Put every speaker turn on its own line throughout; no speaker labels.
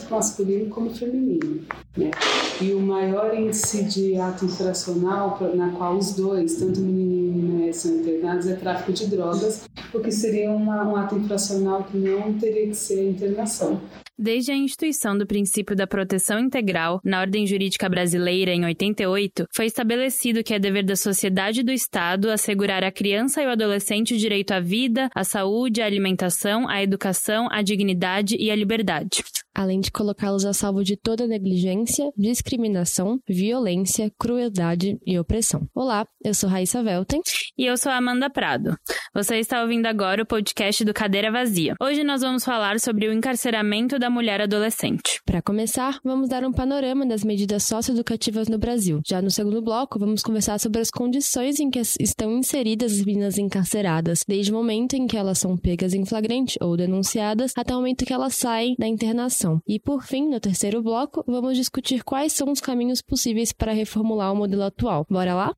tanto masculino como feminino. Né? E o maior índice de ato infracional na qual os dois, tanto menino e menina, são internados é tráfico de drogas, o que seria uma, um ato infracional que não teria que ser internação.
Desde a instituição do princípio da proteção integral na ordem jurídica brasileira em 88, foi estabelecido que é dever da sociedade e do Estado assegurar à criança e ao adolescente o direito à vida, à saúde, à alimentação, à educação, à dignidade e à liberdade
além de colocá-los a salvo de toda negligência, discriminação, violência, crueldade e opressão. Olá, eu sou Raíssa Velten.
E eu sou Amanda Prado. Você está ouvindo agora o podcast do Cadeira Vazia. Hoje nós vamos falar sobre o encarceramento da mulher adolescente.
Para começar, vamos dar um panorama das medidas socioeducativas no Brasil. Já no segundo bloco, vamos conversar sobre as condições em que estão inseridas as meninas encarceradas, desde o momento em que elas são pegas em flagrante ou denunciadas até o momento que elas saem da internação e por fim, no terceiro bloco, vamos discutir quais são os caminhos possíveis para reformular o modelo atual. Bora lá?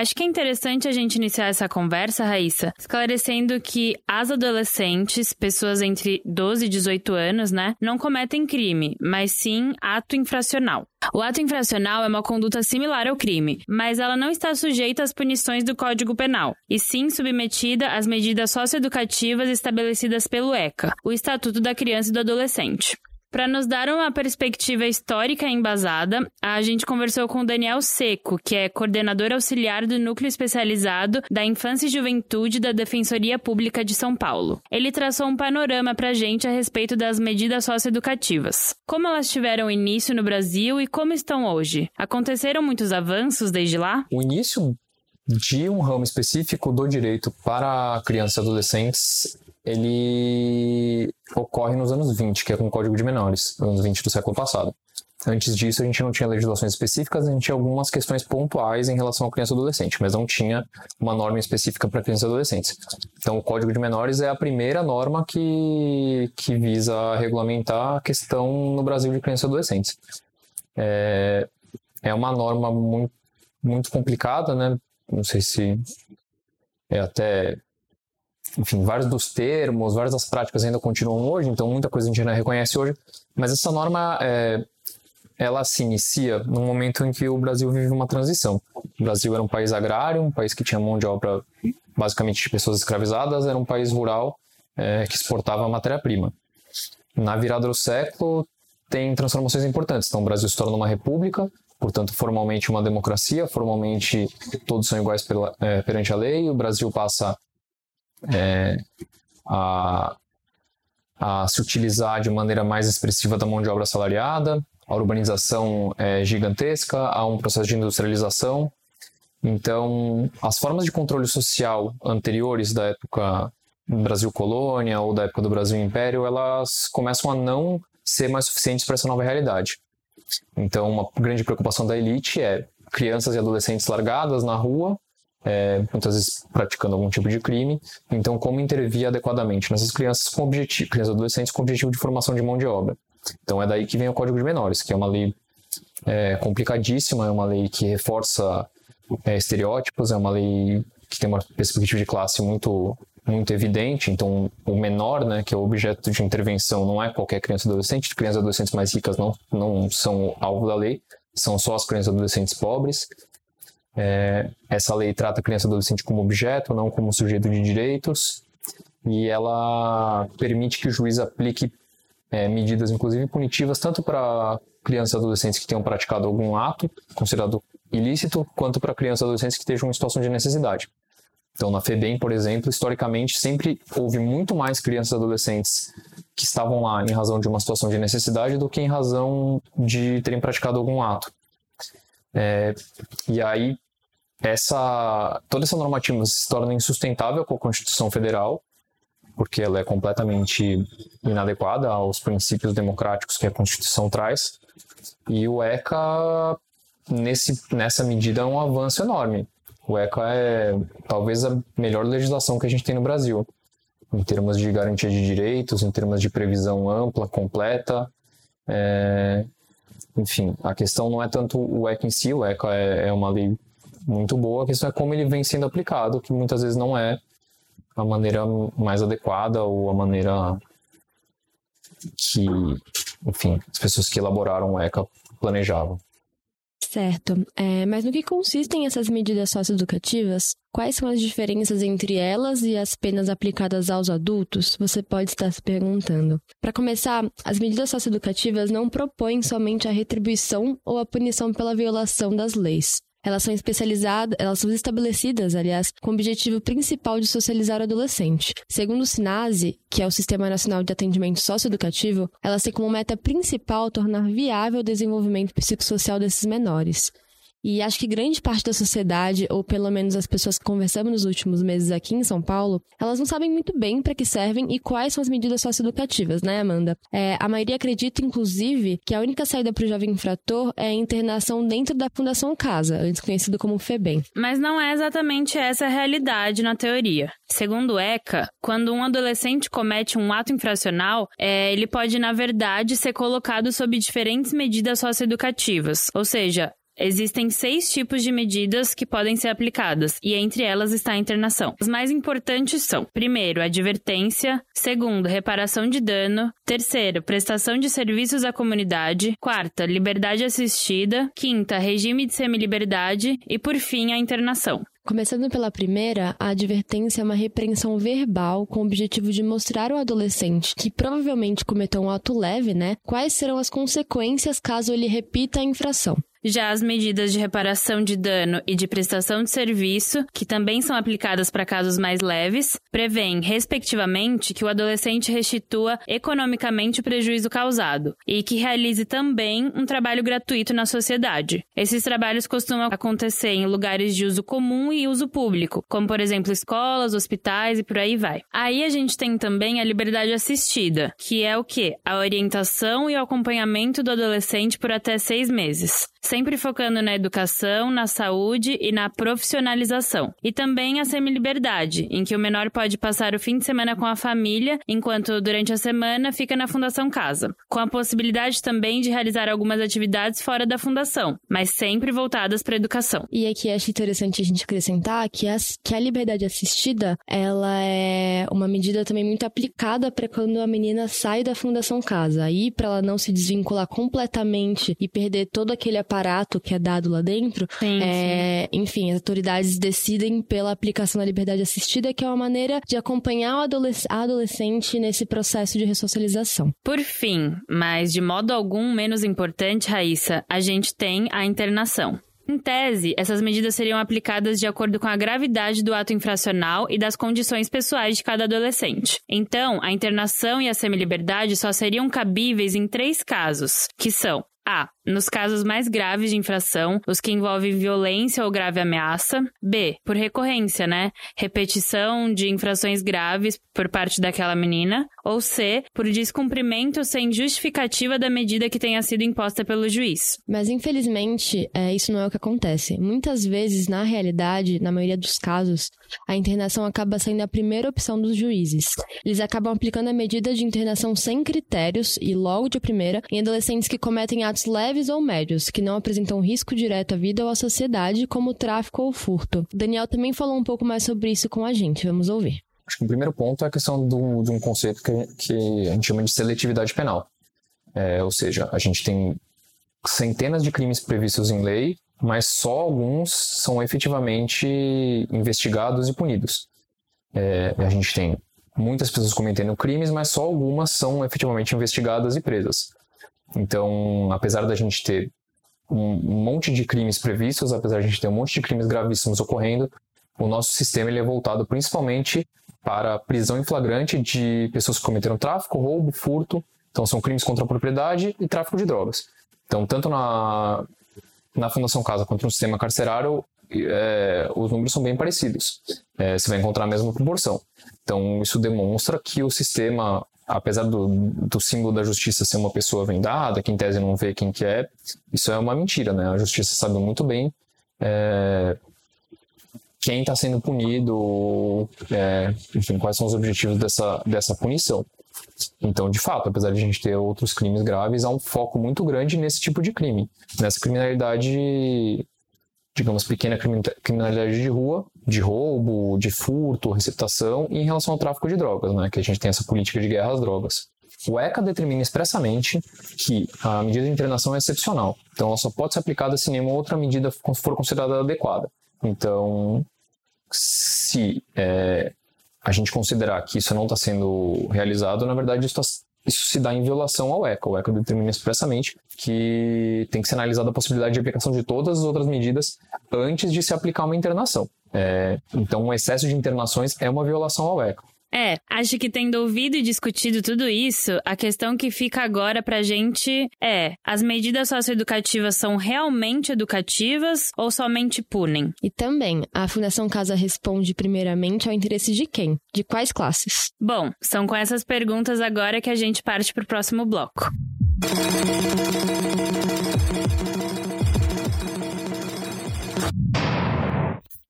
Acho que é interessante a gente iniciar essa conversa, Raíssa, esclarecendo que as adolescentes, pessoas entre 12 e 18 anos, né, não cometem crime, mas sim ato infracional. O ato infracional é uma conduta similar ao crime, mas ela não está sujeita às punições do Código Penal, e sim submetida às medidas socioeducativas estabelecidas pelo ECA, o Estatuto da Criança e do Adolescente. Para nos dar uma perspectiva histórica embasada, a gente conversou com Daniel Seco, que é coordenador auxiliar do Núcleo Especializado da Infância e Juventude da Defensoria Pública de São Paulo. Ele traçou um panorama para a gente a respeito das medidas socioeducativas. Como elas tiveram início no Brasil e como estão hoje? Aconteceram muitos avanços desde lá?
O início de um ramo específico do direito para crianças e adolescentes ele ocorre nos anos 20, que é com o Código de Menores, anos 20 do século passado. Antes disso, a gente não tinha legislações específicas, a gente tinha algumas questões pontuais em relação à criança e adolescente, mas não tinha uma norma específica para crianças e adolescentes. Então, o Código de Menores é a primeira norma que, que visa regulamentar a questão no Brasil de crianças e adolescentes. É, é uma norma muito, muito complicada, né? Não sei se é até enfim, vários dos termos, várias das práticas ainda continuam hoje, então muita coisa a gente ainda reconhece hoje, mas essa norma, é, ela se inicia no momento em que o Brasil vive uma transição. O Brasil era um país agrário, um país que tinha mão de obra basicamente de pessoas escravizadas, era um país rural é, que exportava matéria-prima. Na virada do século, tem transformações importantes. Então, o Brasil se torna uma república, portanto, formalmente uma democracia, formalmente todos são iguais pela, é, perante a lei. O Brasil passa é, a, a se utilizar de maneira mais expressiva da mão de obra assalariada, a urbanização é gigantesca, há um processo de industrialização. Então, as formas de controle social anteriores da época Brasil colônia ou da época do Brasil império, elas começam a não ser mais suficientes para essa nova realidade. Então, uma grande preocupação da elite é crianças e adolescentes largadas na rua é, muitas vezes praticando algum tipo de crime. Então, como intervir adequadamente nessas crianças com objetivo, crianças adolescentes com objetivo de formação de mão de obra. Então, é daí que vem o Código de Menores, que é uma lei é, complicadíssima, é uma lei que reforça é, estereótipos, é uma lei que tem uma perspectiva de classe muito muito evidente, então o menor, né, que é o objeto de intervenção, não é qualquer criança adolescente, crianças adolescentes mais ricas não, não são alvo da lei, são só as crianças adolescentes pobres, é, essa lei trata a criança e adolescente como objeto, não como sujeito de direitos, e ela permite que o juiz aplique é, medidas, inclusive punitivas, tanto para crianças e adolescentes que tenham praticado algum ato considerado ilícito, quanto para crianças e adolescentes que estejam em situação de necessidade. Então, na FEBEM, por exemplo, historicamente sempre houve muito mais crianças e adolescentes que estavam lá em razão de uma situação de necessidade do que em razão de terem praticado algum ato. É, e aí, essa, toda essa normativa se torna insustentável com a Constituição Federal, porque ela é completamente inadequada aos princípios democráticos que a Constituição traz. E o ECA, nesse, nessa medida, é um avanço enorme. O ECA é talvez a melhor legislação que a gente tem no Brasil, em termos de garantia de direitos, em termos de previsão ampla, completa. É, enfim, a questão não é tanto o ECA em si, o ECA é, é uma lei muito boa. A questão é como ele vem sendo aplicado, que muitas vezes não é a maneira mais adequada ou a maneira que, enfim, as pessoas que elaboraram o ECA planejavam.
Certo. É, mas no que consistem essas medidas socioeducativas? Quais são as diferenças entre elas e as penas aplicadas aos adultos? Você pode estar se perguntando. Para começar, as medidas socioeducativas não propõem somente a retribuição ou a punição pela violação das leis. Elas são especializadas, elas são estabelecidas, aliás, com o objetivo principal de socializar o adolescente. Segundo o SINASE, que é o Sistema Nacional de Atendimento Socioeducativo, elas têm como meta principal tornar viável o desenvolvimento psicossocial desses menores. E acho que grande parte da sociedade, ou pelo menos as pessoas que conversamos nos últimos meses aqui em São Paulo, elas não sabem muito bem para que servem e quais são as medidas socioeducativas, né, Amanda? É, a maioria acredita, inclusive, que a única saída para o jovem infrator é a internação dentro da Fundação Casa, antes conhecido como FEBEM.
Mas não é exatamente essa a realidade na teoria. Segundo ECA, quando um adolescente comete um ato infracional, é, ele pode, na verdade, ser colocado sob diferentes medidas socioeducativas, ou seja, Existem seis tipos de medidas que podem ser aplicadas, e entre elas está a internação. Os mais importantes são: primeiro, advertência, segundo, reparação de dano, terceiro, prestação de serviços à comunidade, quarta, liberdade assistida, quinta, regime de semiliberdade e, por fim, a internação.
Começando pela primeira, a advertência é uma repreensão verbal com o objetivo de mostrar ao adolescente, que provavelmente cometeu um ato leve, né, quais serão as consequências caso ele repita a infração.
Já as medidas de reparação de dano e de prestação de serviço, que também são aplicadas para casos mais leves, prevêem, respectivamente, que o adolescente restitua economicamente o prejuízo causado e que realize também um trabalho gratuito na sociedade. Esses trabalhos costumam acontecer em lugares de uso comum e uso público, como por exemplo escolas, hospitais e por aí vai. Aí a gente tem também a liberdade assistida, que é o que? A orientação e o acompanhamento do adolescente por até seis meses sempre focando na educação, na saúde e na profissionalização. E também a semi-liberdade, em que o menor pode passar o fim de semana com a família, enquanto durante a semana fica na Fundação Casa, com a possibilidade também de realizar algumas atividades fora da fundação, mas sempre voltadas para a educação.
E aqui acho interessante a gente acrescentar que, as, que a liberdade assistida, ela é uma medida também muito aplicada para quando a menina sai da Fundação Casa. Aí, para ela não se desvincular completamente e perder todo aquele aparato aparato que é dado lá dentro, sim, é, sim. enfim, as autoridades decidem pela aplicação da liberdade assistida, que é uma maneira de acompanhar o adolesc adolescente nesse processo de ressocialização.
Por fim, mas de modo algum menos importante, Raíssa, a gente tem a internação. Em tese, essas medidas seriam aplicadas de acordo com a gravidade do ato infracional e das condições pessoais de cada adolescente. Então, a internação e a semiliberdade só seriam cabíveis em três casos, que são a. Nos casos mais graves de infração, os que envolvem violência ou grave ameaça. B. Por recorrência, né? Repetição de infrações graves por parte daquela menina. Ou C. Por descumprimento sem justificativa da medida que tenha sido imposta pelo juiz.
Mas, infelizmente, é, isso não é o que acontece. Muitas vezes, na realidade, na maioria dos casos, a internação acaba sendo a primeira opção dos juízes. Eles acabam aplicando a medida de internação sem critérios e logo de primeira em adolescentes que cometem atos leves ou médios, que não apresentam risco direto à vida ou à sociedade, como tráfico ou furto. Daniel também falou um pouco mais sobre isso com a gente. Vamos ouvir.
Acho que o primeiro ponto é a questão do, de um conceito que, que a gente chama de seletividade penal. É, ou seja, a gente tem centenas de crimes previstos em lei, mas só alguns são efetivamente investigados e punidos. É, a gente tem muitas pessoas cometendo crimes, mas só algumas são efetivamente investigadas e presas. Então, apesar da gente ter um monte de crimes previstos, apesar de a gente ter um monte de crimes gravíssimos ocorrendo, o nosso sistema ele é voltado principalmente para prisão em flagrante de pessoas que cometeram tráfico, roubo, furto. Então, são crimes contra a propriedade e tráfico de drogas. Então, tanto na, na Fundação Casa quanto no sistema carcerário, é, os números são bem parecidos. É, você vai encontrar a mesma proporção. Então, isso demonstra que o sistema apesar do, do símbolo da justiça ser uma pessoa vendada, que em tese não vê quem que é, isso é uma mentira, né? A justiça sabe muito bem é, quem está sendo punido, é, enfim, quais são os objetivos dessa, dessa punição. Então, de fato, apesar de a gente ter outros crimes graves, há um foco muito grande nesse tipo de crime, nessa criminalidade digamos, pequena criminalidade de rua, de roubo, de furto, receptação, e em relação ao tráfico de drogas, né, que a gente tem essa política de guerra às drogas. O ECA determina expressamente que a medida de internação é excepcional, então ela só pode ser aplicada se nenhuma outra medida for considerada adequada. Então, se é, a gente considerar que isso não está sendo realizado, na verdade isso, tá, isso, se dá em violação ao ECA. O ECA determina expressamente que tem que ser analisada a possibilidade de aplicação de todas as outras medidas antes de se aplicar uma internação. É, então, o excesso de internações é uma violação ao ECA.
É, acho que tendo ouvido e discutido tudo isso, a questão que fica agora pra gente é: as medidas socioeducativas são realmente educativas ou somente punem?
E também, a Fundação Casa responde primeiramente ao interesse de quem? De quais classes?
Bom, são com essas perguntas agora que a gente parte pro próximo bloco.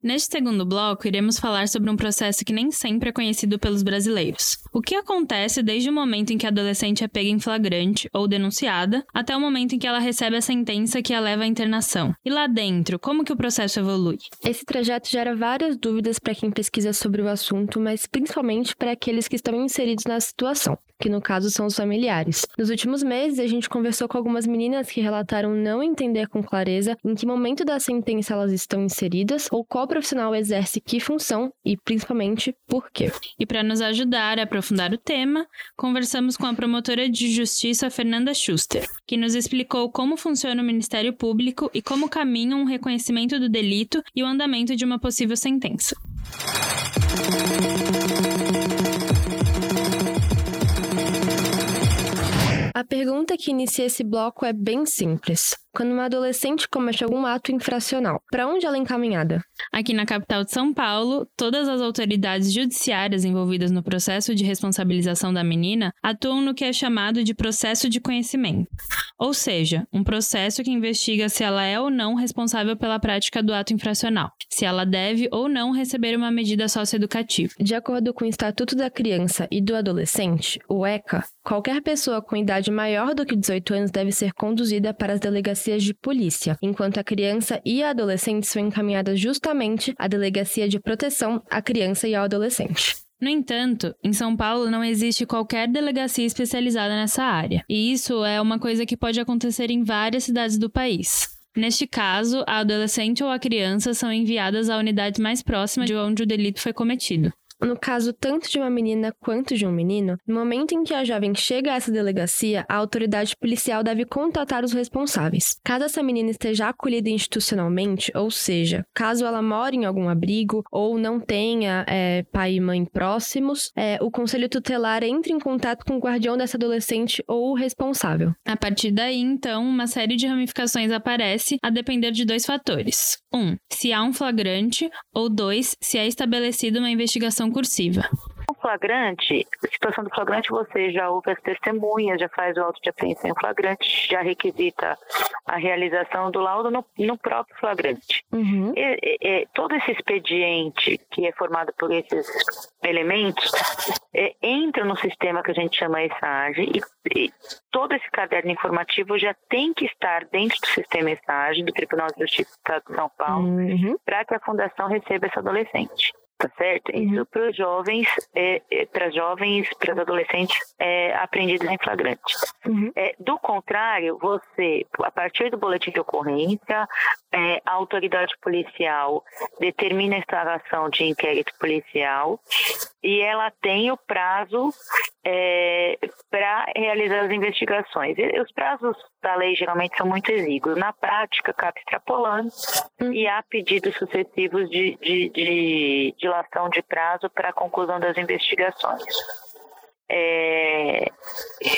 Neste segundo bloco, iremos falar sobre um processo que nem sempre é conhecido pelos brasileiros. O que acontece desde o momento em que a adolescente é pega em flagrante ou denunciada, até o momento em que ela recebe a sentença que a leva à internação. E lá dentro, como que o processo evolui?
Esse trajeto gera várias dúvidas para quem pesquisa sobre o assunto, mas principalmente para aqueles que estão inseridos na situação que no caso são os familiares. Nos últimos meses, a gente conversou com algumas meninas que relataram não entender com clareza em que momento da sentença elas estão inseridas ou qual profissional exerce que função e, principalmente, por quê.
E para nos ajudar a aprofundar o tema, conversamos com a promotora de justiça Fernanda Schuster, que nos explicou como funciona o Ministério Público e como caminham o reconhecimento do delito e o andamento de uma possível sentença.
A pergunta que inicia esse bloco é bem simples quando uma adolescente comete algum ato infracional. Para onde ela é encaminhada?
Aqui na capital de São Paulo, todas as autoridades judiciárias envolvidas no processo de responsabilização da menina atuam no que é chamado de processo de conhecimento, ou seja, um processo que investiga se ela é ou não responsável pela prática do ato infracional, se ela deve ou não receber uma medida socioeducativa.
De acordo com o Estatuto da Criança e do Adolescente, o ECA, qualquer pessoa com idade maior do que 18 anos deve ser conduzida para as delegacias delegacias de polícia, enquanto a criança e a adolescente são encaminhadas justamente à delegacia de proteção à criança e ao adolescente.
No entanto, em São Paulo não existe qualquer delegacia especializada nessa área, e isso é uma coisa que pode acontecer em várias cidades do país. Neste caso, a adolescente ou a criança são enviadas à unidade mais próxima de onde o delito foi cometido.
No caso tanto de uma menina quanto de um menino, no momento em que a jovem chega a essa delegacia, a autoridade policial deve contatar os responsáveis. Caso essa menina esteja acolhida institucionalmente, ou seja, caso ela mora em algum abrigo ou não tenha é, pai e mãe próximos, é, o conselho tutelar entra em contato com o guardião dessa adolescente ou o responsável.
A partir daí, então, uma série de ramificações aparece a depender de dois fatores. Um, se há um flagrante, ou dois, se é estabelecida uma investigação cursiva.
Flagrante, situação do flagrante, você já ouve as testemunhas, já faz o auto de apreensão em flagrante, já requisita a realização do laudo no, no próprio flagrante. Uhum. E, e, todo esse expediente que é formado por esses elementos é, entra no sistema que a gente chama ESAGE e, e, todo esse caderno informativo já tem que estar dentro do sistema ESAGE, do Tribunal de Justiça do Estado de São Paulo, uhum. para que a fundação receba esse adolescente tá certo? Uhum. Isso para os jovens, é, é, para jovens, para os adolescentes é, apreendidos em flagrante. Uhum. É, do contrário, você, a partir do boletim de ocorrência, é, a autoridade policial determina a instalação de inquérito policial e ela tem o prazo é, para realizar as investigações. E os prazos da lei geralmente são muito exíguos. Na prática, acaba extrapolando uhum. e há pedidos sucessivos de, de, de dilação de prazo para a conclusão das investigações. É,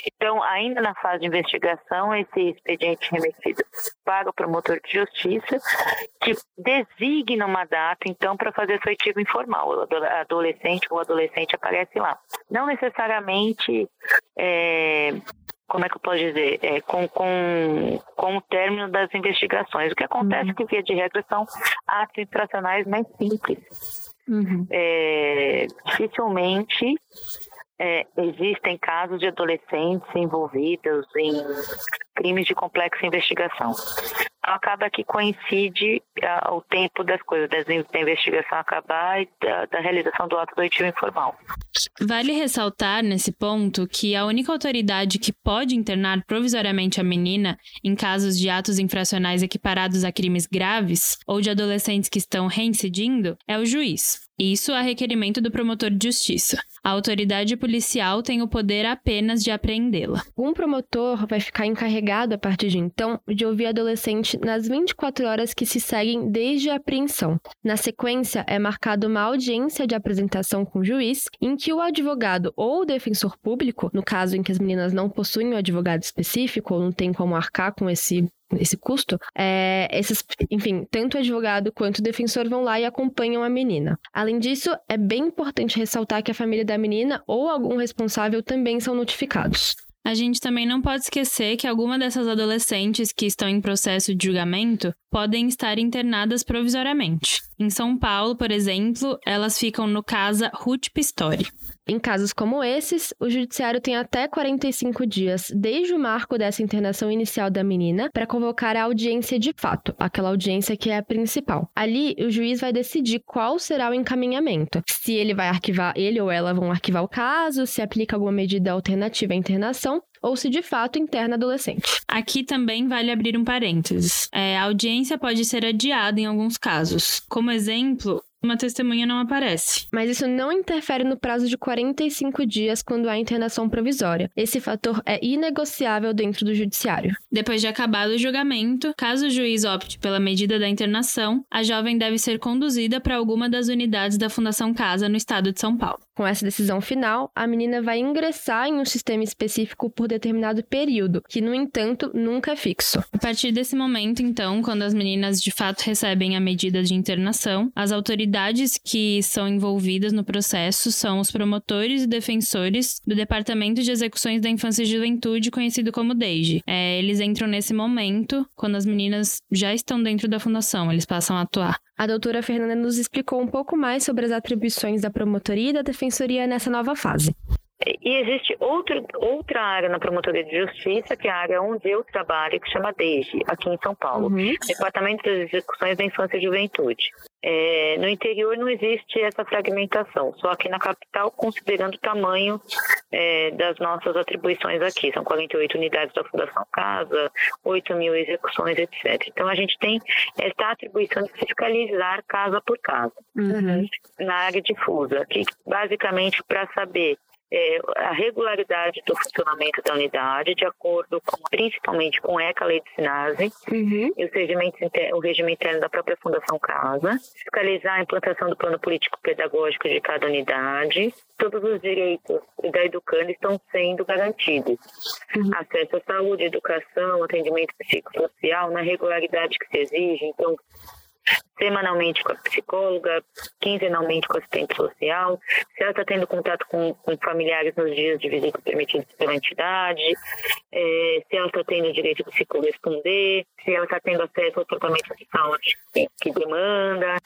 então, ainda na fase de investigação, esse expediente remetido para o promotor de justiça, que designa uma data, então, para fazer esse artigo informal. O adolescente ou adolescente aparece lá. Não necessariamente é, como é que eu posso dizer, é, com, com, com o término das investigações. O que acontece uhum. é que, via de regra, são atos infracionais mais simples. Uhum. É, dificilmente é, existem casos de adolescentes envolvidos em crimes de complexa investigação. acaba que coincide uh, o tempo das coisas, da investigação acabar e da, da realização do ato doitivo informal.
Vale ressaltar nesse ponto que a única autoridade que pode internar provisoriamente a menina em casos de atos infracionais equiparados a crimes graves ou de adolescentes que estão reincidindo é o juiz. Isso a requerimento do promotor de justiça. A autoridade policial tem o poder apenas de apreendê-la.
Um promotor vai ficar encarregado a partir de então de ouvir adolescente nas 24 horas que se seguem desde a apreensão. Na sequência, é marcada uma audiência de apresentação com o juiz, em que o advogado ou o defensor público, no caso em que as meninas não possuem um advogado específico ou não tem como arcar com esse esse custo, é, esses, enfim, tanto o advogado quanto o defensor vão lá e acompanham a menina. Além disso, é bem importante ressaltar que a família da menina ou algum responsável também são notificados.
A gente também não pode esquecer que algumas dessas adolescentes que estão em processo de julgamento podem estar internadas provisoriamente. Em São Paulo, por exemplo, elas ficam no Casa Ruth Pistori.
Em casos como esses, o judiciário tem até 45 dias desde o marco dessa internação inicial da menina para convocar a audiência de fato, aquela audiência que é a principal. Ali, o juiz vai decidir qual será o encaminhamento. Se ele vai arquivar, ele ou ela vão arquivar o caso, se aplica alguma medida alternativa à internação ou se de fato interna adolescente.
Aqui também vale abrir um parênteses. É, a audiência pode ser adiada em alguns casos. Como exemplo, uma testemunha não aparece.
Mas isso não interfere no prazo de 45 dias quando há internação provisória. Esse fator é inegociável dentro do judiciário.
Depois de acabado o julgamento, caso o juiz opte pela medida da internação, a jovem deve ser conduzida para alguma das unidades da Fundação Casa no estado de São Paulo.
Com essa decisão final, a menina vai ingressar em um sistema específico por determinado período, que, no entanto, nunca é fixo.
A partir desse momento, então, quando as meninas de fato recebem a medida de internação, as autoridades que são envolvidas no processo são os promotores e defensores do Departamento de Execuções da Infância e Juventude, conhecido como DEIGE. É, eles entram nesse momento quando as meninas já estão dentro da fundação, eles passam a atuar.
A doutora Fernanda nos explicou um pouco mais sobre as atribuições da promotoria e da defensoria nessa nova fase.
E existe outro, outra área na Promotoria de Justiça, que é a área onde eu trabalho, que chama DEIGE, aqui em São Paulo, uhum. Departamento das Execuções da Infância e Juventude. É, no interior não existe essa fragmentação, só aqui na capital, considerando o tamanho é, das nossas atribuições aqui. São 48 unidades da Fundação Casa, 8 mil execuções, etc. Então a gente tem essa atribuição de fiscalizar casa por casa, uhum. na área difusa, que basicamente para saber é, a regularidade do funcionamento da unidade, de acordo com, principalmente com a ECA Lei de Sinase uhum. e o regime interno da própria Fundação Casa, fiscalizar a implantação do plano político-pedagógico de cada unidade, todos os direitos da educanda estão sendo garantidos. Uhum. Acesso à saúde, educação, atendimento psicossocial, na regularidade que se exige, então semanalmente com a psicóloga, quinzenalmente com a assistente social, se ela está tendo contato com, com, familiares nos dias de visita permitidos pela entidade, é, se ela está tendo o direito de se corresponder, se ela está tendo acesso ao tratamento de saúde que, demanda,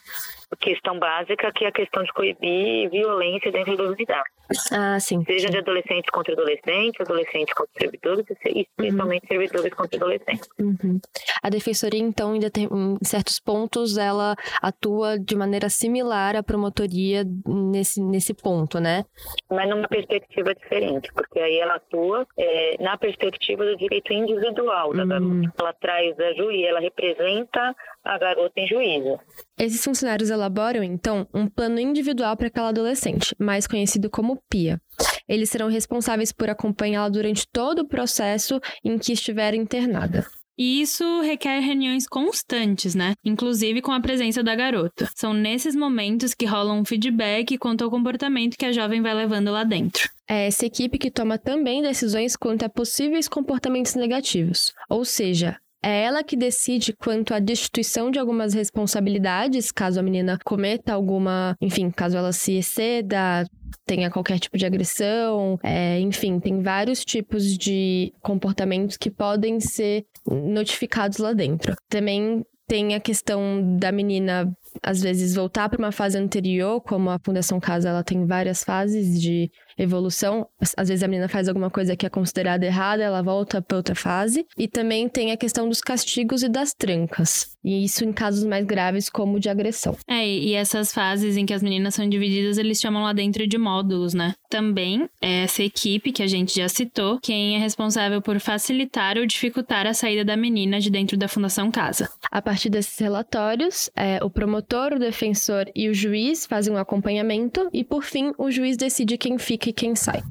questão básica que é a questão de coibir violência dentro da unidade.
Ah, sim.
Seja de adolescentes contra adolescentes, adolescentes contra servidores e principalmente uhum. servidores contra adolescentes.
Uhum. A defensoria, então, em, em, certos pontos, ela atua de maneira similar à promotoria nesse, nesse ponto, né?
Mas numa perspectiva diferente, porque aí ela atua é, na perspectiva do direito individual da uhum. garota. Ela traz a juiz, ela representa a garota em juízo.
Esses funcionários elaboram, então, um plano individual para aquela adolescente, mais conhecido como PIA. Eles serão responsáveis por acompanhá-la durante todo o processo em que estiver internada.
E isso requer reuniões constantes, né? Inclusive com a presença da garota. São nesses momentos que rola um feedback quanto ao comportamento que a jovem vai levando lá dentro.
É essa equipe que toma também decisões quanto a possíveis comportamentos negativos. Ou seja, é ela que decide quanto à destituição de algumas responsabilidades, caso a menina cometa alguma, enfim, caso ela se exceda, tenha qualquer tipo de agressão, é, enfim, tem vários tipos de comportamentos que podem ser notificados lá dentro. Também tem a questão da menina às vezes voltar para uma fase anterior, como a Fundação Casa, ela tem várias fases de evolução. Às vezes a menina faz alguma coisa que é considerada errada, ela volta para outra fase. E também tem a questão dos castigos e das trancas. E isso em casos mais graves, como de agressão.
É, e essas fases em que as meninas são divididas, eles chamam lá dentro de módulos, né? Também é essa equipe que a gente já citou, quem é responsável por facilitar ou dificultar a saída da menina de dentro da Fundação Casa.
A partir desses relatórios, é, o promotor, o defensor e o juiz fazem um acompanhamento e, por fim, o juiz decide quem fica e quem sai.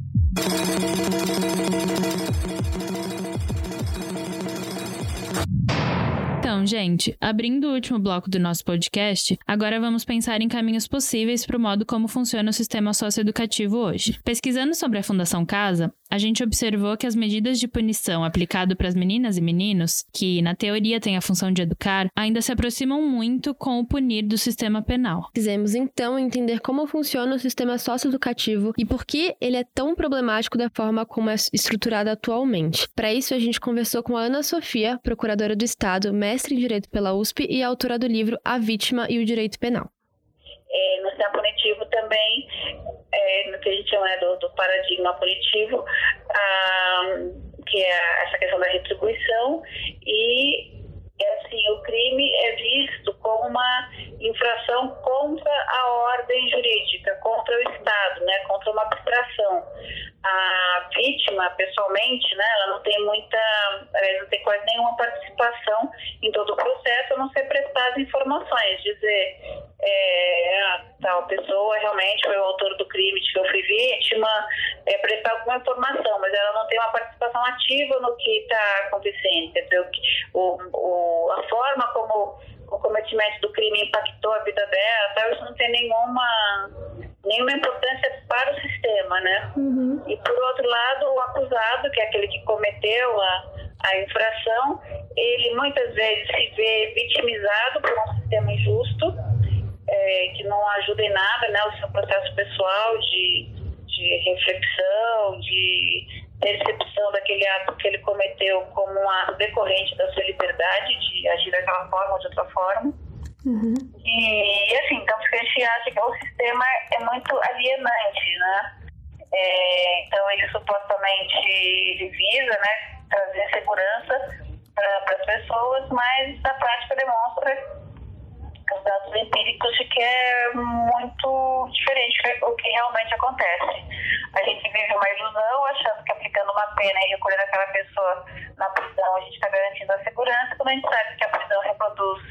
Então, gente, abrindo o último bloco do nosso podcast, agora vamos pensar em caminhos possíveis para o modo como funciona o sistema socioeducativo hoje. Pesquisando sobre a Fundação Casa, a gente observou que as medidas de punição aplicado para as meninas e meninos, que na teoria têm a função de educar, ainda se aproximam muito com o punir do sistema penal.
Quisemos então entender como funciona o sistema socioeducativo e por que ele é tão problemático da forma como é estruturado atualmente. Para isso, a gente conversou com a Ana Sofia, procuradora do Estado, mestre em Direito pela USP e autora do livro A Vítima e o Direito Penal.
É, no sistema punitivo também, é, no que a gente chama né, do, do, paradigma punitivo, ah, que é essa questão da retribuição, e é assim, o crime infração contra a ordem jurídica, contra o Estado, né, contra uma abstração a vítima, pessoalmente, né, ela não tem muita, ela não tem quase nenhuma participação em todo o processo, a não ser prestar as informações, dizer é, tal pessoa realmente foi o autor do crime de que eu fui vítima, é, prestar alguma informação, mas ela não tem uma participação ativa no que está acontecendo, dizer, o, o, a forma como o cometimento do crime impactou a vida dela, tal, isso não tem nenhuma nenhuma importância para o sistema, né? Uhum. E por outro lado, o acusado, que é aquele que cometeu a, a infração, ele muitas vezes se vê vitimizado por um sistema injusto, é, que não ajuda em nada, né? O seu processo pessoal de, de reflexão, de percepção daquele ato que ele cometeu como um ato decorrente da sua liberdade de agir daquela forma ou de outra forma. Uhum. E, assim, então a gente acha que o sistema é muito alienante, né? É, então ele supostamente ele visa né, trazer segurança para as pessoas, mas na prática demonstra os dados empíricos de que é muito diferente o que realmente acontece. A gente vive uma ilusão achando que aplicando uma pena e recolhendo aquela pessoa na prisão a gente está garantindo a segurança, quando a gente sabe que a prisão reproduz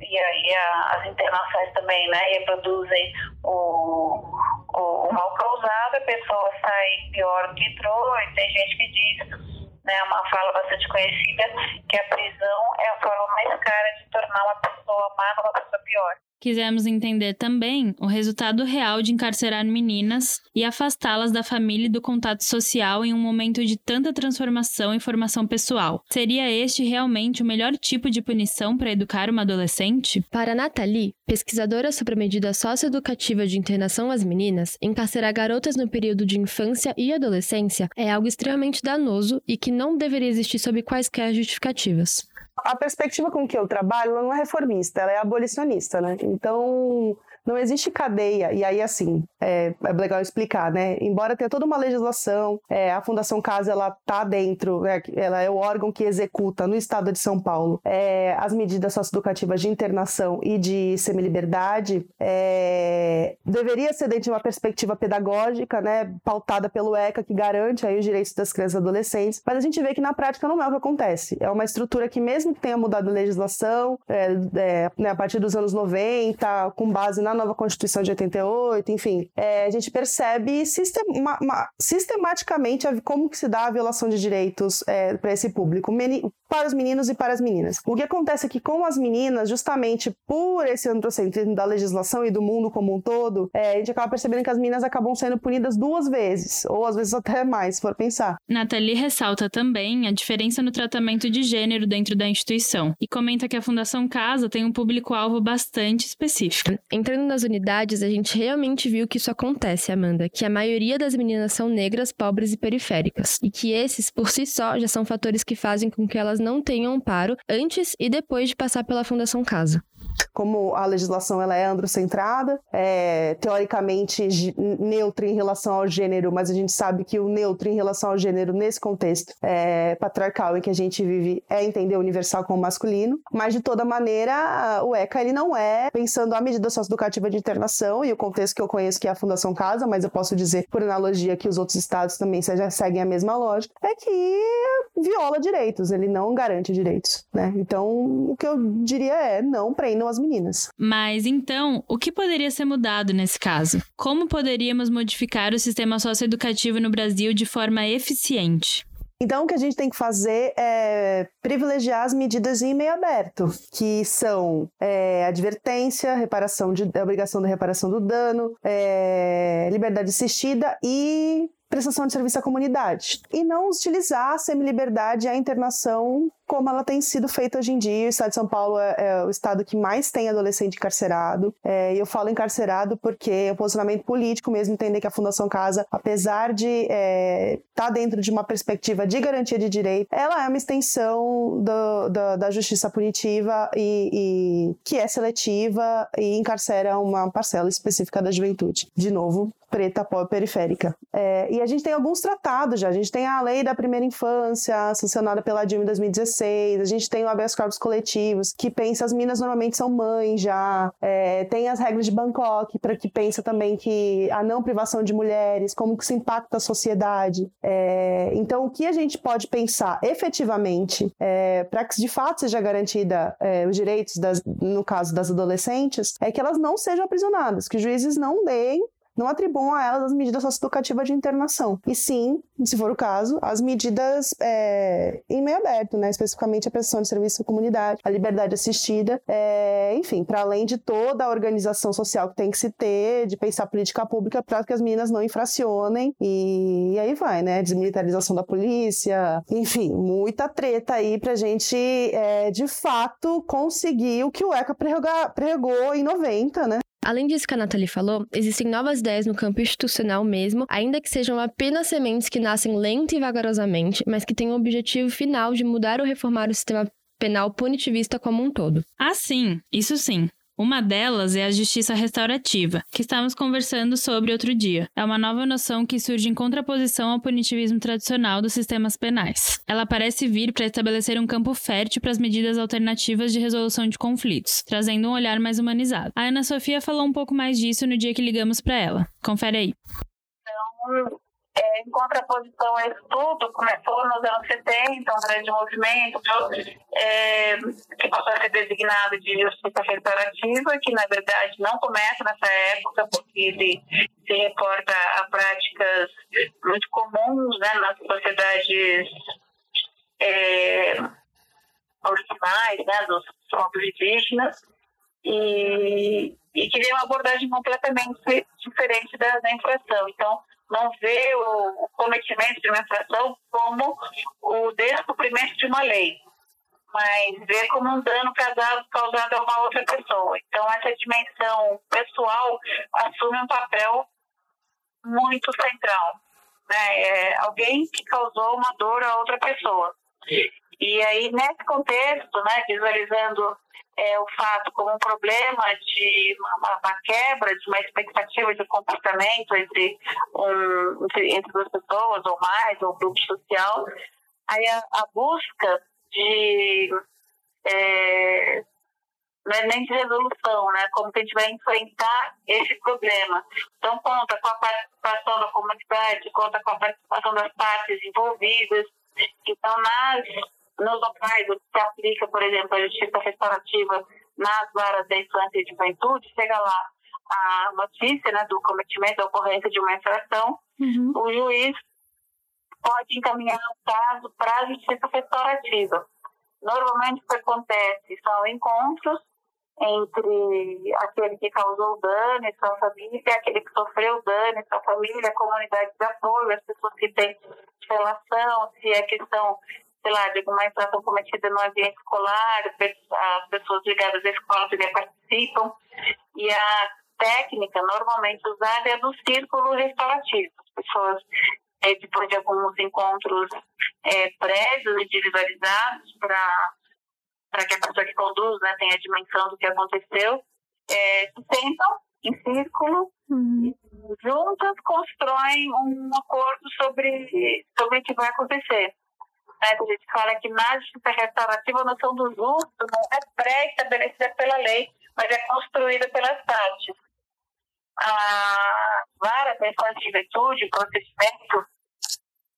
e aí as internações também né, reproduzem o, o, o mal causado, a pessoa sai pior que entrou, e tem gente que diz né, uma fala bastante conhecida, que a prisão é a forma mais cara de tornar uma pessoa má numa pessoa pior.
Quisemos entender também o resultado real de encarcerar meninas e afastá-las da família e do contato social em um momento de tanta transformação e formação pessoal. Seria este realmente o melhor tipo de punição para educar uma adolescente?
Para Nathalie, pesquisadora sobre a medida socioeducativa de internação às meninas, encarcerar garotas no período de infância e adolescência é algo extremamente danoso e que não deveria existir sob quaisquer justificativas
a perspectiva com que eu trabalho não é reformista, ela é abolicionista, né? Então, não existe cadeia, e aí assim, é, é legal explicar, né? Embora tenha toda uma legislação, é, a Fundação Casa, ela tá dentro, é, ela é o órgão que executa no estado de São Paulo é, as medidas socioeducativas de internação e de semiliberdade, é, deveria ser dentro de uma perspectiva pedagógica, né? Pautada pelo ECA, que garante aí os direitos das crianças e adolescentes, mas a gente vê que na prática não é o que acontece. É uma estrutura que mesmo que tenha mudado a legislação, é, né, a partir dos anos 90, com base na na nova Constituição de 88, enfim, é, a gente percebe uma, sistematicamente como que se dá a violação de direitos é, para esse público, para os meninos e para as meninas. O que acontece é que com as meninas, justamente por esse androcentrismo da legislação e do mundo como um todo, é, a gente acaba percebendo que as meninas acabam sendo punidas duas vezes, ou às vezes até mais, se for pensar.
Nathalie ressalta também a diferença no tratamento de gênero dentro da instituição e comenta que a Fundação Casa tem um público-alvo bastante específico.
Entrando entrando nas unidades, a gente realmente viu que isso acontece, Amanda, que a maioria das meninas são negras, pobres e periféricas, e que esses, por si só, já são fatores que fazem com que elas não tenham amparo antes e depois de passar pela Fundação Casa.
Como a legislação ela é androcentrada, é teoricamente neutra em relação ao gênero, mas a gente sabe que o neutro em relação ao gênero nesse contexto é, patriarcal em que a gente vive é entender o universal como masculino, mas de toda maneira o ECA ele não é pensando a medida socioeducativa de internação e o contexto que eu conheço que é a Fundação Casa, mas eu posso dizer por analogia que os outros estados também seguem a mesma lógica, é que viola direitos, ele não garante direitos, né? Então, o que eu diria é não as meninas.
Mas então, o que poderia ser mudado nesse caso? Como poderíamos modificar o sistema socioeducativo no Brasil de forma eficiente?
Então, o que a gente tem que fazer é privilegiar as medidas em meio aberto, que são é, advertência, reparação de, obrigação da reparação do dano, é, liberdade assistida e prestação de serviço à comunidade. E não utilizar a semi-liberdade e a internação como ela tem sido feita hoje em dia. O estado de São Paulo é, é o estado que mais tem adolescente encarcerado. É, eu falo encarcerado porque é um posicionamento político mesmo, entender que a Fundação Casa, apesar de estar é, tá dentro de uma perspectiva de garantia de direito, ela é uma extensão do, do, da justiça punitiva e, e que é seletiva e encarcera uma parcela específica da juventude. De novo, preta, pobre, periférica. É, e a gente tem alguns tratados já. A gente tem a lei da primeira infância, sancionada pela Dilma em 2016. A gente tem o habeas corpus coletivos, que pensa as minas normalmente são mães já. É, tem as regras de Bangkok, para que pensa também que a não privação de mulheres, como que isso impacta a sociedade. É, então, o que a gente pode pensar efetivamente é, para que de fato seja garantida é, os direitos, das, no caso das adolescentes, é que elas não sejam aprisionadas, que juízes não deem não atribuam a elas as medidas socioeducativas de internação. E sim, se for o caso, as medidas é, em meio aberto, né? especificamente a prestação de serviço à comunidade, a liberdade assistida, é, enfim, para além de toda a organização social que tem que se ter, de pensar política pública para que as meninas não infracionem, e, e, aí vai, né? Desmilitarização da polícia, enfim, muita treta aí pra gente, é, de fato, conseguir o que o ECA pregou em 90, né?
Além disso que a Nathalie falou, existem novas ideias no campo institucional mesmo, ainda que sejam apenas sementes que nascem lenta e vagarosamente, mas que têm o objetivo final de mudar ou reformar o sistema penal punitivista como um todo.
Ah, sim, isso sim. Uma delas é a justiça restaurativa, que estávamos conversando sobre outro dia. É uma nova noção que surge em contraposição ao punitivismo tradicional dos sistemas penais. Ela parece vir para estabelecer um campo fértil para as medidas alternativas de resolução de conflitos, trazendo um olhar mais humanizado. A Ana Sofia falou um pouco mais disso no dia que ligamos para ela. Confere aí.
Então, é, em contraposição a isso tudo, começou nos anos 70, um grande movimento é, que passou a ser designado de justiça restaurativa, que na verdade não começa nessa época, porque ele se reporta a práticas muito comuns né, nas sociedades é, originais, né, dos povos indígenas, e, e que tem uma abordagem completamente diferente da, da infração. Então, não vê o, cometimento de uma infração como o descumprimento de uma lei, mas vê como um dano causado, causado a uma outra pessoa. Então, essa dimensão pessoal assume um papel muito central. Né? É alguém que causou uma dor a outra pessoa. E aí, nesse contexto, né, visualizando é, o fato como um problema de uma, uma, quebra de uma expectativa de comportamento entre, um, entre, entre duas pessoas ou mais, ou grupo social, aí a, a busca de é, não é nem de resolução, né? Como que a gente vai enfrentar esse problema. Então, conta com a participação da comunidade, conta com a participação das partes envolvidas. Então, nas nos locais onde se aplica, por exemplo, a justiça restaurativa nas varas da infância e juventude, chega lá a notícia né, do cometimento da ocorrência de uma infração, uhum. o juiz pode encaminhar o caso para a justiça restaurativa. Normalmente o que acontece são encontros entre aquele que causou o dano e sua família, aquele que sofreu o dano e sua família, a comunidade de apoio, as pessoas que têm relação, se é questão sei lá, de alguma infração cometida no ambiente escolar, as pessoas ligadas à escola também participam. E a técnica normalmente usada é do círculo restaurativo. As pessoas, é, depois de alguns encontros é, prévios individualizados para que a pessoa que conduz né, tenha a dimensão do que aconteceu, é, se sentam em círculo uhum. juntas constroem um acordo sobre, sobre o que vai acontecer. Né? A gente fala que na justiça restaurativa a noção do justo não é pré-estabelecida pela lei, mas é construída pelas partes. A vara da de virtude, o procedimento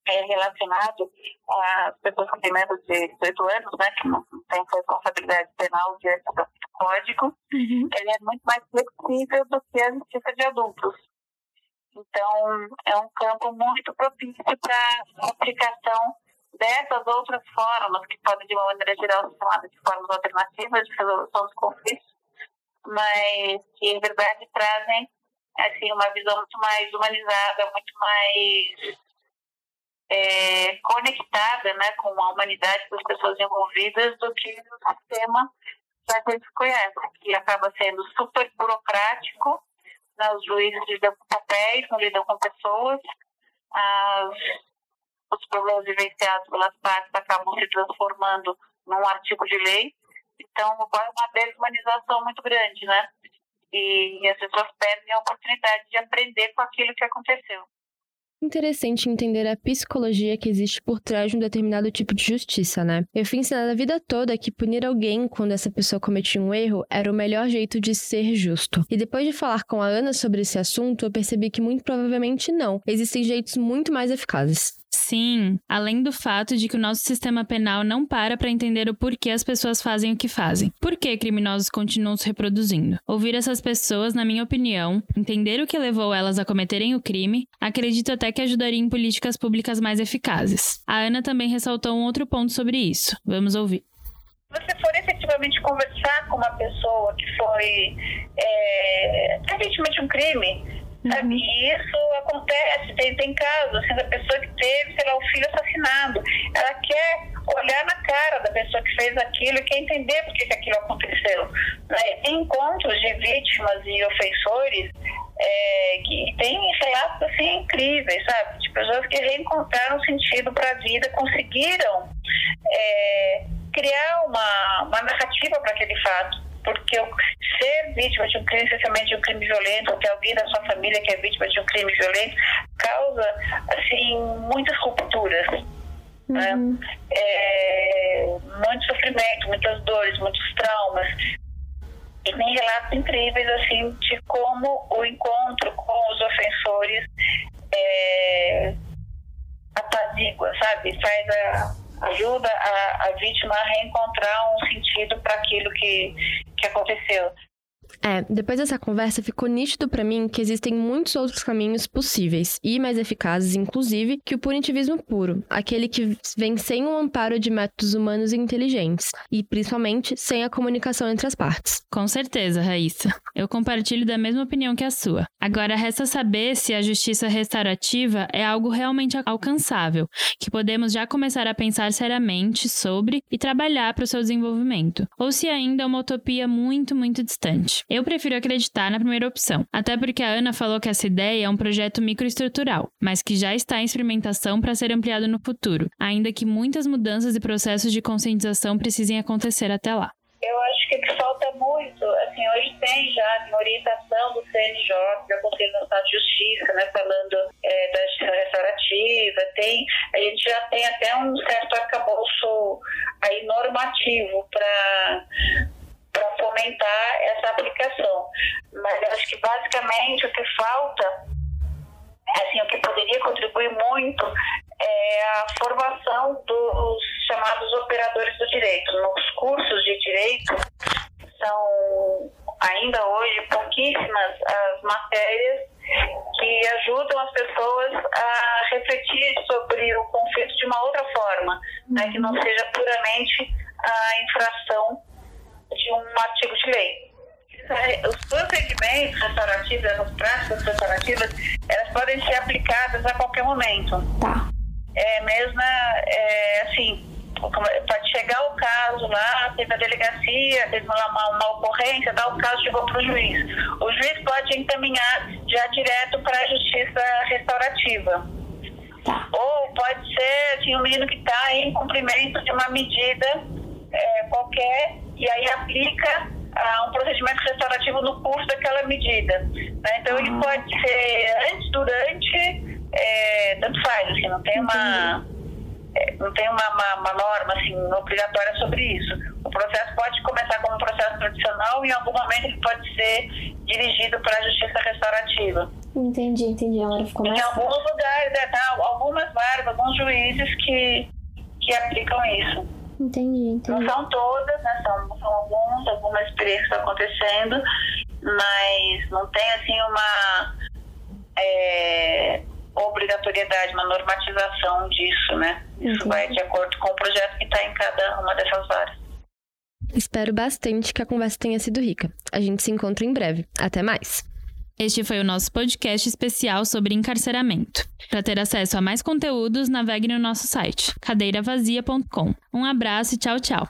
é relacionado às pessoas com menos de 18 anos, né, que não têm responsabilidade penal diante do código, uhum. ele é muito mais flexível do que a justiça de adultos. Então, é um campo muito propício para aplicação dessas outras formas, que podem, de uma maneira geral, ser chamadas de formas alternativas de resolução dos conflitos, mas que, em verdade, trazem assim, uma visão muito mais humanizada, muito mais é, conectada né, com a humanidade das pessoas envolvidas do que o sistema que a gente conhece, que acaba sendo super burocrático, né, os juízes lidam com papéis, não lidam com pessoas, as, os problemas vivenciados pelas partes acabam se transformando num artigo de lei, então ocorre uma desumanização muito grande, né? E as pessoas perdem a oportunidade de aprender com aquilo que aconteceu
interessante entender a psicologia que existe por trás de um determinado tipo de justiça, né? Eu fui ensinada a vida toda que punir alguém quando essa pessoa cometia um erro era o melhor jeito de ser justo. E depois de falar com a Ana sobre esse assunto, eu percebi que muito provavelmente não. Existem jeitos muito mais eficazes.
Sim, além do fato de que o nosso sistema penal não para para entender o porquê as pessoas fazem o que fazem. Por que criminosos continuam se reproduzindo? Ouvir essas pessoas, na minha opinião, entender o que levou elas a cometerem o crime, acredito até que ajudaria em políticas públicas mais eficazes. A Ana também ressaltou um outro ponto sobre isso. Vamos ouvir
você for efetivamente conversar com uma pessoa que foi é, um crime, Sabe? E isso acontece, tem, tem casos assim, da pessoa que teve, sei lá, o filho assassinado. Ela quer olhar na cara da pessoa que fez aquilo e quer entender por que, aquilo aconteceu. Né? Tem encontros de vítimas e ofensores é, que tem relatos assim incríveis, sabe? De pessoas que reencontraram sentido para a vida, conseguiram é, criar uma, uma narrativa para aquele fato porque ser vítima de um crime, especialmente de um crime violento, ou ter alguém da sua família que é vítima de um crime violento, causa, assim, muitas rupturas. Né? Uhum. Né? É, muito sofrimento, muitas dores, muitos traumas. E tem relatos incríveis, assim, de como o encontro com os ofensores é, apazigua, sabe? Faz a ajuda a, a vítima a reencontrar um sentido para aquilo que, que aconteceu.
É, depois dessa conversa ficou nítido para mim que existem muitos outros caminhos possíveis e mais eficazes, inclusive, que o punitivismo puro, aquele que vem sem o amparo de métodos humanos e inteligentes, e principalmente sem a comunicação entre as partes.
Com certeza, Raíssa. Eu compartilho da mesma opinião que a sua. Agora resta saber se a justiça restaurativa é algo realmente alcançável, que podemos já começar a pensar seriamente sobre e trabalhar para o seu desenvolvimento, ou se ainda é uma utopia muito, muito distante. Eu prefiro acreditar na primeira opção, até porque a Ana falou que essa ideia é um projeto microestrutural, mas que já está em experimentação para ser ampliado no futuro, ainda que muitas mudanças e processos de conscientização precisem acontecer até lá.
Eu acho que falta muito, assim, hoje tem já orientação do CNJ, do Conselho Nacional de Justiça, né, falando restaurativo no curso daquela medida. Né? Então, ele pode ser antes, durante, é, tanto faz, assim, não tem uma é, não tem uma, uma, uma, norma assim, obrigatória sobre isso. O processo pode começar como um processo tradicional e em algum momento ele pode ser dirigido para a justiça restaurativa.
Entendi, entendi. Agora ficou mais
Em alguns lugares, né, tá, algumas varas, alguns juízes que, que aplicam isso.
Entendi, entendi.
Não são todas, né? São, são alguns, algumas experiências estão acontecendo, mas não tem assim uma é, obrigatoriedade, uma normatização disso, né? Isso vai de acordo com o projeto que está em cada uma dessas áreas.
Espero bastante que a conversa tenha sido rica. A gente se encontra em breve. Até mais!
Este foi o nosso podcast especial sobre encarceramento. Para ter acesso a mais conteúdos, navegue no nosso site cadeiravazia.com. Um abraço e tchau, tchau.